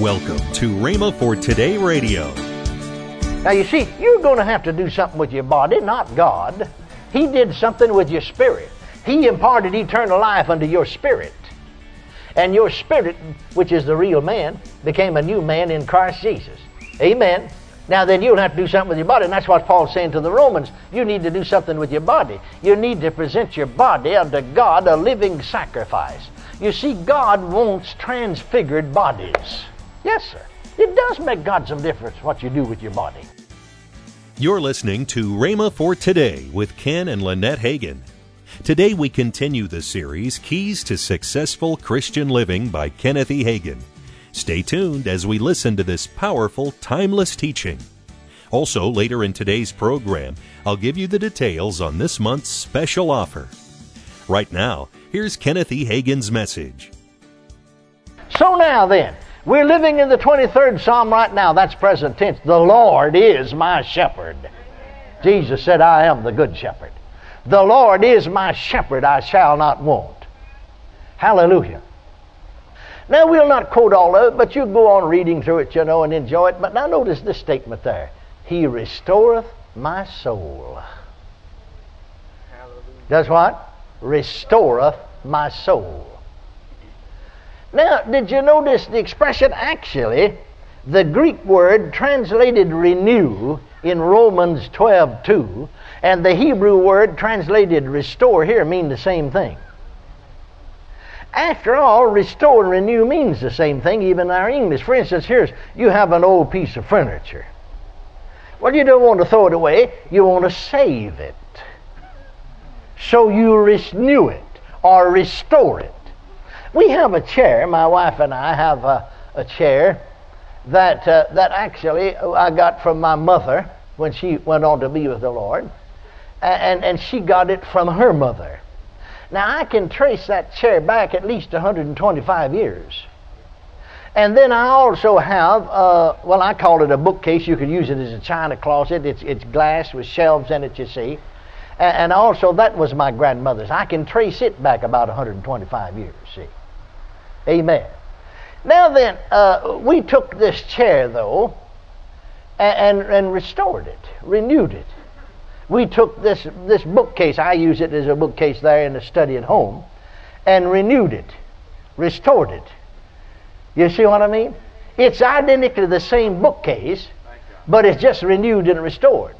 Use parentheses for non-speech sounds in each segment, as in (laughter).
Welcome to Rhema for Today Radio. Now, you see, you're going to have to do something with your body, not God. He did something with your spirit. He imparted eternal life unto your spirit. And your spirit, which is the real man, became a new man in Christ Jesus. Amen. Now, then you'll have to do something with your body. And that's what Paul's saying to the Romans. You need to do something with your body. You need to present your body unto God a living sacrifice. You see, God wants transfigured bodies. Yes, sir. It does make God some difference what you do with your body. You're listening to Rhema for Today with Ken and Lynette Hagin. Today we continue the series Keys to Successful Christian Living by Kenneth E. Hagin. Stay tuned as we listen to this powerful, timeless teaching. Also, later in today's program, I'll give you the details on this month's special offer. Right now, here's Kenneth E. Hagin's message. So now then, we're living in the 23rd Psalm right now. That's present tense. The Lord is my shepherd. Jesus said, I am the good shepherd. The Lord is my shepherd, I shall not want. Hallelujah. Now, we'll not quote all of it, but you go on reading through it, you know, and enjoy it. But now notice this statement there He restoreth my soul. Hallelujah. Does what? Restoreth my soul. Now, did you notice the expression actually? The Greek word translated renew in Romans 12 2 and the Hebrew word translated restore here mean the same thing. After all, restore and renew means the same thing, even in our English. For instance, here's you have an old piece of furniture. Well, you don't want to throw it away, you want to save it. So you renew it or restore it. We have a chair, my wife and I have a, a chair that, uh, that actually I got from my mother when she went on to be with the Lord. And, and she got it from her mother. Now, I can trace that chair back at least 125 years. And then I also have, uh, well, I call it a bookcase. You could use it as a china closet. It's, it's glass with shelves in it, you see. And, and also, that was my grandmother's. I can trace it back about 125 years, see. Amen. Now then, uh, we took this chair, though, and, and, and restored it, renewed it. We took this, this bookcase, I use it as a bookcase there in the study at home, and renewed it, restored it. You see what I mean? It's identically the same bookcase, but it's just renewed and restored.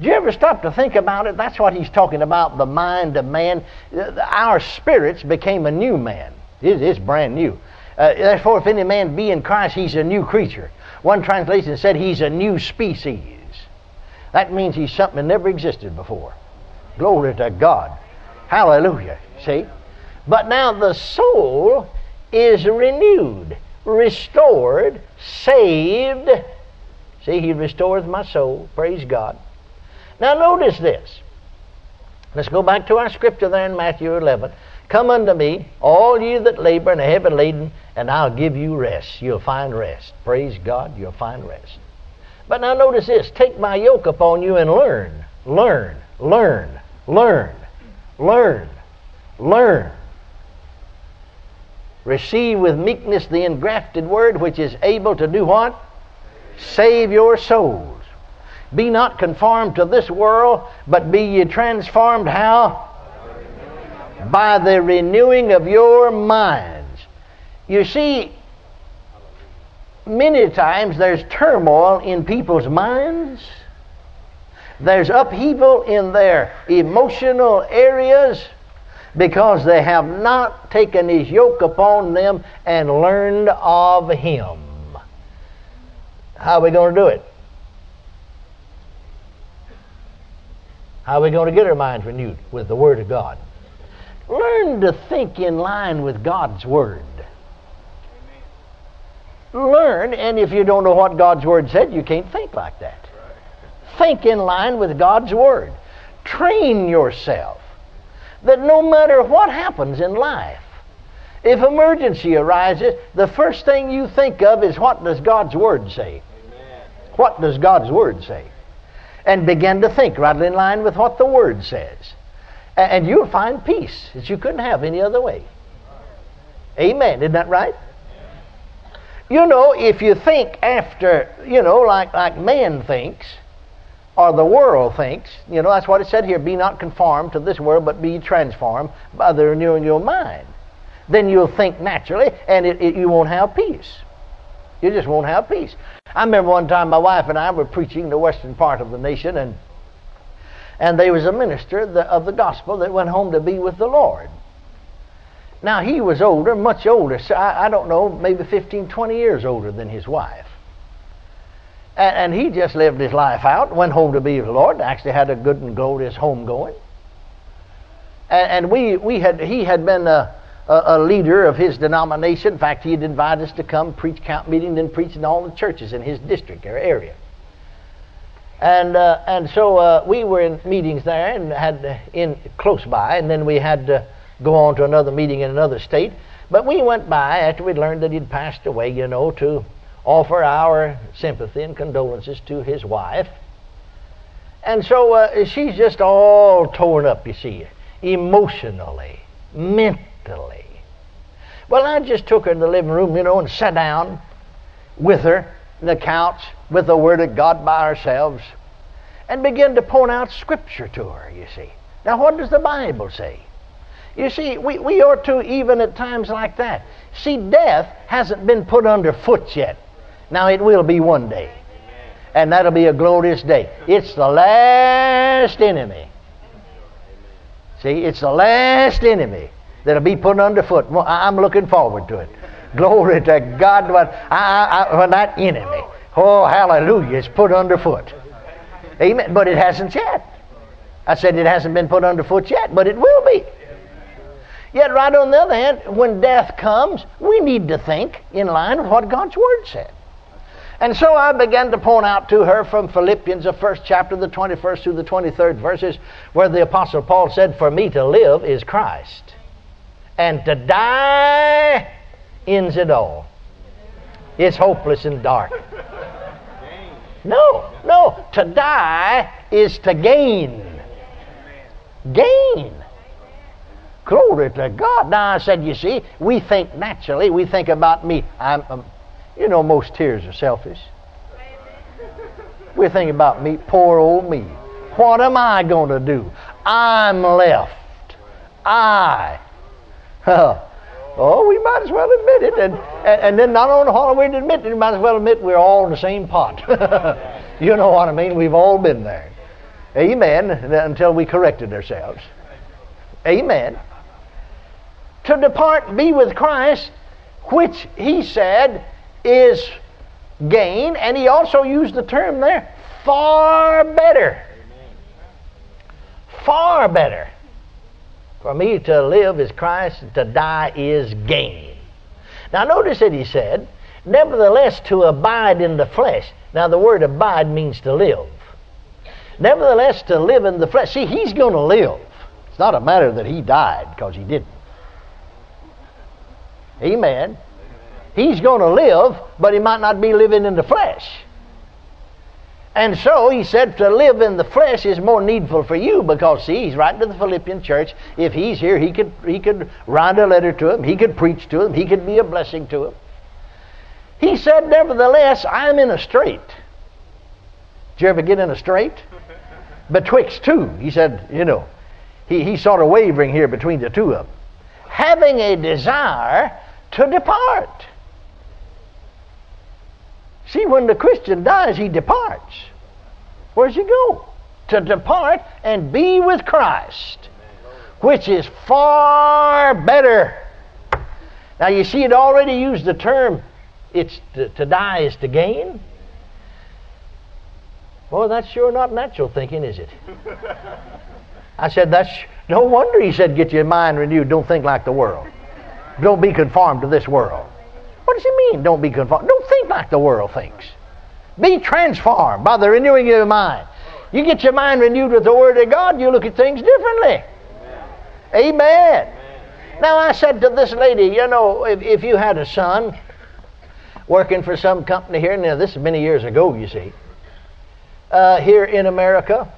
Do you ever stop to think about it? That's what he's talking about the mind of man. Our spirits became a new man. It is brand new. Uh, therefore, if any man be in Christ, he's a new creature. One translation said he's a new species. That means he's something that never existed before. Glory to God. Hallelujah. See? But now the soul is renewed, restored, saved. See, he restores my soul. Praise God. Now notice this. Let's go back to our scripture there in Matthew 11. Come unto me, all you that labor and are heavy laden, and I'll give you rest. You'll find rest. Praise God, you'll find rest. But now notice this take my yoke upon you and learn, learn, learn, learn, learn, learn. Receive with meekness the engrafted word which is able to do what? Save your souls. Be not conformed to this world, but be ye transformed how? By the renewing of your minds. You see, many times there's turmoil in people's minds. There's upheaval in their emotional areas because they have not taken his yoke upon them and learned of him. How are we going to do it? How are we going to get our minds renewed? With the Word of God. Learn to think in line with God's Word. Learn, and if you don't know what God's Word said, you can't think like that. Think in line with God's Word. Train yourself that no matter what happens in life, if emergency arises, the first thing you think of is what does God's Word say? What does God's Word say? And begin to think right in line with what the Word says. And you'll find peace that you couldn't have any other way. Amen. Isn't that right? You know, if you think after, you know, like, like man thinks, or the world thinks, you know, that's what it said here be not conformed to this world, but be transformed by the renewing of your mind. Then you'll think naturally, and it, it, you won't have peace. You just won't have peace. I remember one time my wife and I were preaching in the western part of the nation, and and there was a minister of the gospel that went home to be with the Lord. Now, he was older, much older, so I, I don't know, maybe 15, 20 years older than his wife. And, and, he just lived his life out, went home to be with the Lord, actually had a good and glorious home going. And, and we, we had, he had been a, a, a, leader of his denomination. In fact, he had invited us to come preach camp meeting, and preach in all the churches in his district or area. And, uh, and so uh, we were in meetings there and had uh, in close by, and then we had to go on to another meeting in another state. But we went by after we'd learned that he'd passed away, you know, to offer our sympathy and condolences to his wife. And so uh, she's just all torn up, you see, emotionally, mentally. Well, I just took her in the living room, you know, and sat down with her couch with the Word of God by ourselves and begin to point out Scripture to her, you see. Now, what does the Bible say? You see, we, we ought to, even at times like that. See, death hasn't been put underfoot yet. Now, it will be one day. And that'll be a glorious day. It's the last enemy. See, it's the last enemy that'll be put underfoot. Well, I'm looking forward to it. Glory to God when, I, I, when that enemy, oh, hallelujah, is put underfoot. Amen. But it hasn't yet. I said it hasn't been put underfoot yet, but it will be. Yet, right on the other hand, when death comes, we need to think in line with what God's Word said. And so I began to point out to her from Philippians, the first chapter, the 21st through the 23rd verses, where the Apostle Paul said, For me to live is Christ, and to die ends it all. It's hopeless and dark. No, no. To die is to gain. Gain. Glory to God. Now I said, you see, we think naturally. We think about me. I'm, um, you know, most tears are selfish. We think about me, poor old me. What am I going to do? I'm left. I. (laughs) oh, we might as well admit it. And, and, and then not only how we admit it, we might as well admit we're all in the same pot. (laughs) you know what I mean? We've all been there. Amen. Until we corrected ourselves. Amen to depart be with Christ, which he said is gain, and he also used the term there, far better. Far better. For me to live is Christ, and to die is gain. Now notice that he said, nevertheless to abide in the flesh. Now the word abide means to live. Nevertheless to live in the flesh. See, he's going to live. It's not a matter that he died because he didn't. Amen. He's going to live, but he might not be living in the flesh. And so he said to live in the flesh is more needful for you because see, he's writing to the Philippian church. If he's here, he could he could write a letter to him, he could preach to him, he could be a blessing to him. He said, Nevertheless, I'm in a strait. Did you ever get in a strait? (laughs) Betwixt two. He said, you know, he, he's sort of wavering here between the two of them. Having a desire to depart. See, when the Christian dies, he departs. Where's he go? To depart and be with Christ, which is far better. Now, you see, it already used the term, it's to, to die is to gain. Well, that's sure not natural thinking, is it? (laughs) I said, that's no wonder he said, get your mind renewed. Don't think like the world. Don't be conformed to this world. What does he mean, don't be conformed? Don't think like the world thinks. Be transformed by the renewing of your mind. You get your mind renewed with the Word of God, you look at things differently. Amen. Amen. Now, I said to this lady, you know, if, if you had a son working for some company here, now this is many years ago, you see, uh, here in America,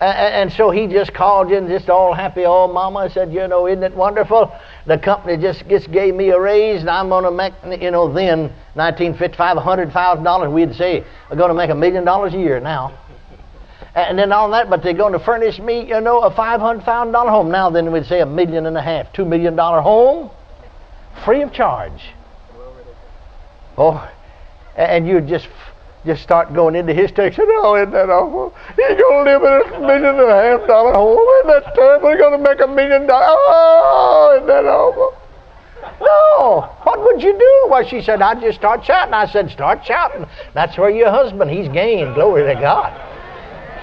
And so he just called you and just all happy, all mama. I said, you know, isn't it wonderful? The company just, just gave me a raise, and I'm going to make, you know, then, 1955, $100,000. We'd say, I'm going to make a million dollars a year now. And then all that, but they're going to furnish me, you know, a $500,000 home. Now then we'd say a million and a half, $2 million home, free of charge. Oh, and you just just start going into his text. Oh, isn't that awful? He's going to live in a million and a half dollar home. Isn't that terrible? He's going to make a million dollars. Oh, isn't that awful? No. What would you do? Well, she said, I'd just start shouting. I said, start shouting. That's where your husband, he's gained. Glory to God.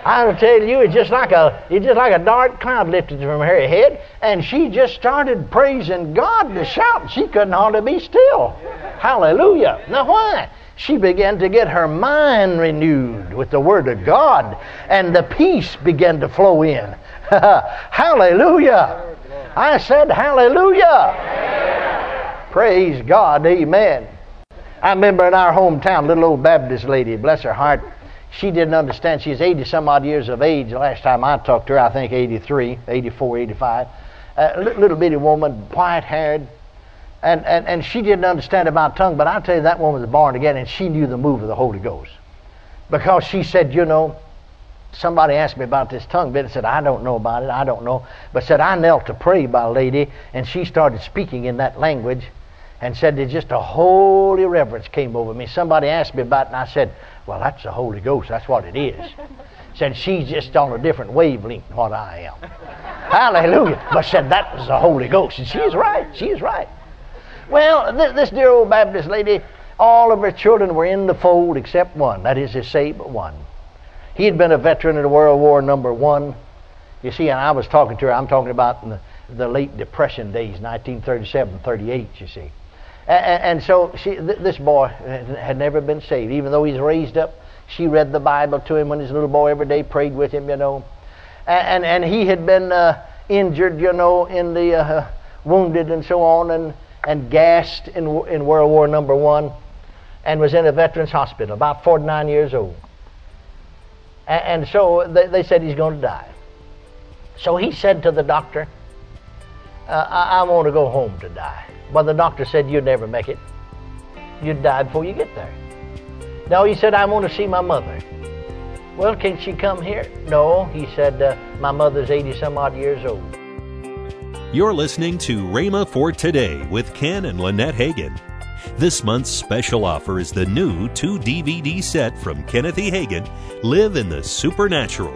I'll tell you, it's just like a it's just like a dark cloud lifted from her head, and she just started praising God to shout. She couldn't hardly be still. Hallelujah. Now why? She began to get her mind renewed with the Word of God, and the peace began to flow in. (laughs) hallelujah. I said hallelujah. Praise God. Amen. I remember in our hometown, little old Baptist lady, bless her heart, she didn't understand. She's 80 some odd years of age. The last time I talked to her, I think 83, 84, 85. A little bitty woman, white haired. And, and, and she didn't understand about tongue, but I tell you, that woman was born again, and she knew the move of the Holy Ghost. Because she said, you know, somebody asked me about this tongue bit and said, I don't know about it, I don't know. But said, I knelt to pray by a lady, and she started speaking in that language and said, there's just a holy reverence came over me. Somebody asked me about it, and I said, well, that's the Holy Ghost. That's what it is. (laughs) said she's just on a different wavelength than what I am. (laughs) Hallelujah. But said that was the Holy Ghost. And she's right. She's right. Well, th- this dear old Baptist lady, all of her children were in the fold except one. That is, his but one. He had been a veteran in World War Number One. You see, and I was talking to her, I'm talking about in the, the late Depression days, 1937, 38, you see. And, and so she, th- this boy had never been saved, even though he's raised up. She read the Bible to him when his little boy every day, prayed with him, you know. And, and, and he had been uh, injured, you know, in the uh, wounded and so on, and, and gassed in, in World War Number One, and was in a veterans hospital, about 49 years old. And, and so they, they, said he's going to die. So he said to the doctor, uh, I, I want to go home to die. But the doctor said, You'd never make it. You'd die before you get there. No, he said, I want to see my mother. Well, can she come here? No, he said, uh, My mother's 80 some odd years old. You're listening to Rhema for Today with Ken and Lynette Hagin. This month's special offer is the new two DVD set from Kenneth E. Hagin, Live in the Supernatural.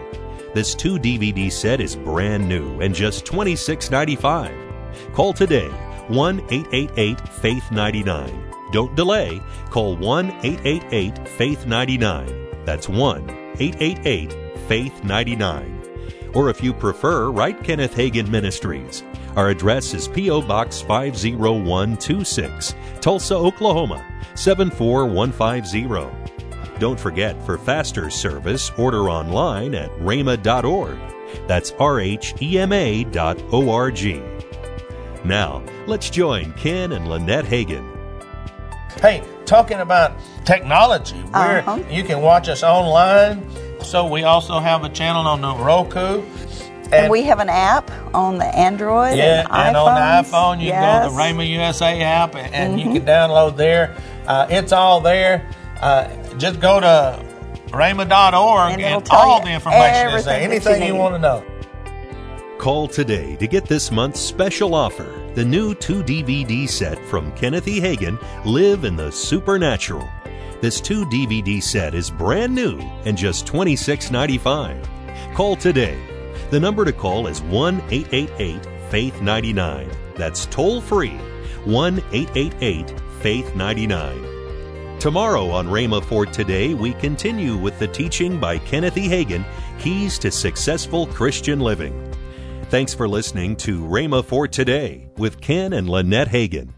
This two DVD set is brand new and just $26.95. Call today 1 888 Faith 99. Don't delay. Call 1 888 Faith 99. That's 1 888 Faith 99. Or if you prefer, write Kenneth Hagin Ministries. Our address is P.O. Box 50126, Tulsa, Oklahoma 74150. Don't forget, for faster service, order online at rhema.org. That's R H E M A dot O R G. Now, let's join Ken and Lynette Hagin. Hey, talking about technology, where uh-huh. you can watch us online. So we also have a channel on the Roku. And, and we have an app on the Android yeah, and, and on the iPhone you yes. can go to the Rhema USA app and, and mm-hmm. you can download there. Uh, it's all there. Uh, just go to rhema.org and, and all the information is there. Anything you, you want to know. Call today to get this month's special offer the new two DVD set from Kenneth E. Hagin, Live in the Supernatural. This two DVD set is brand new and just $26.95. Call today. The number to call is 1 888 Faith 99. That's toll free 1 888 Faith 99. Tomorrow on Rhema for Today, we continue with the teaching by Kenneth E. Hagin Keys to Successful Christian Living. Thanks for listening to Rhema for Today with Ken and Lynette Hagin.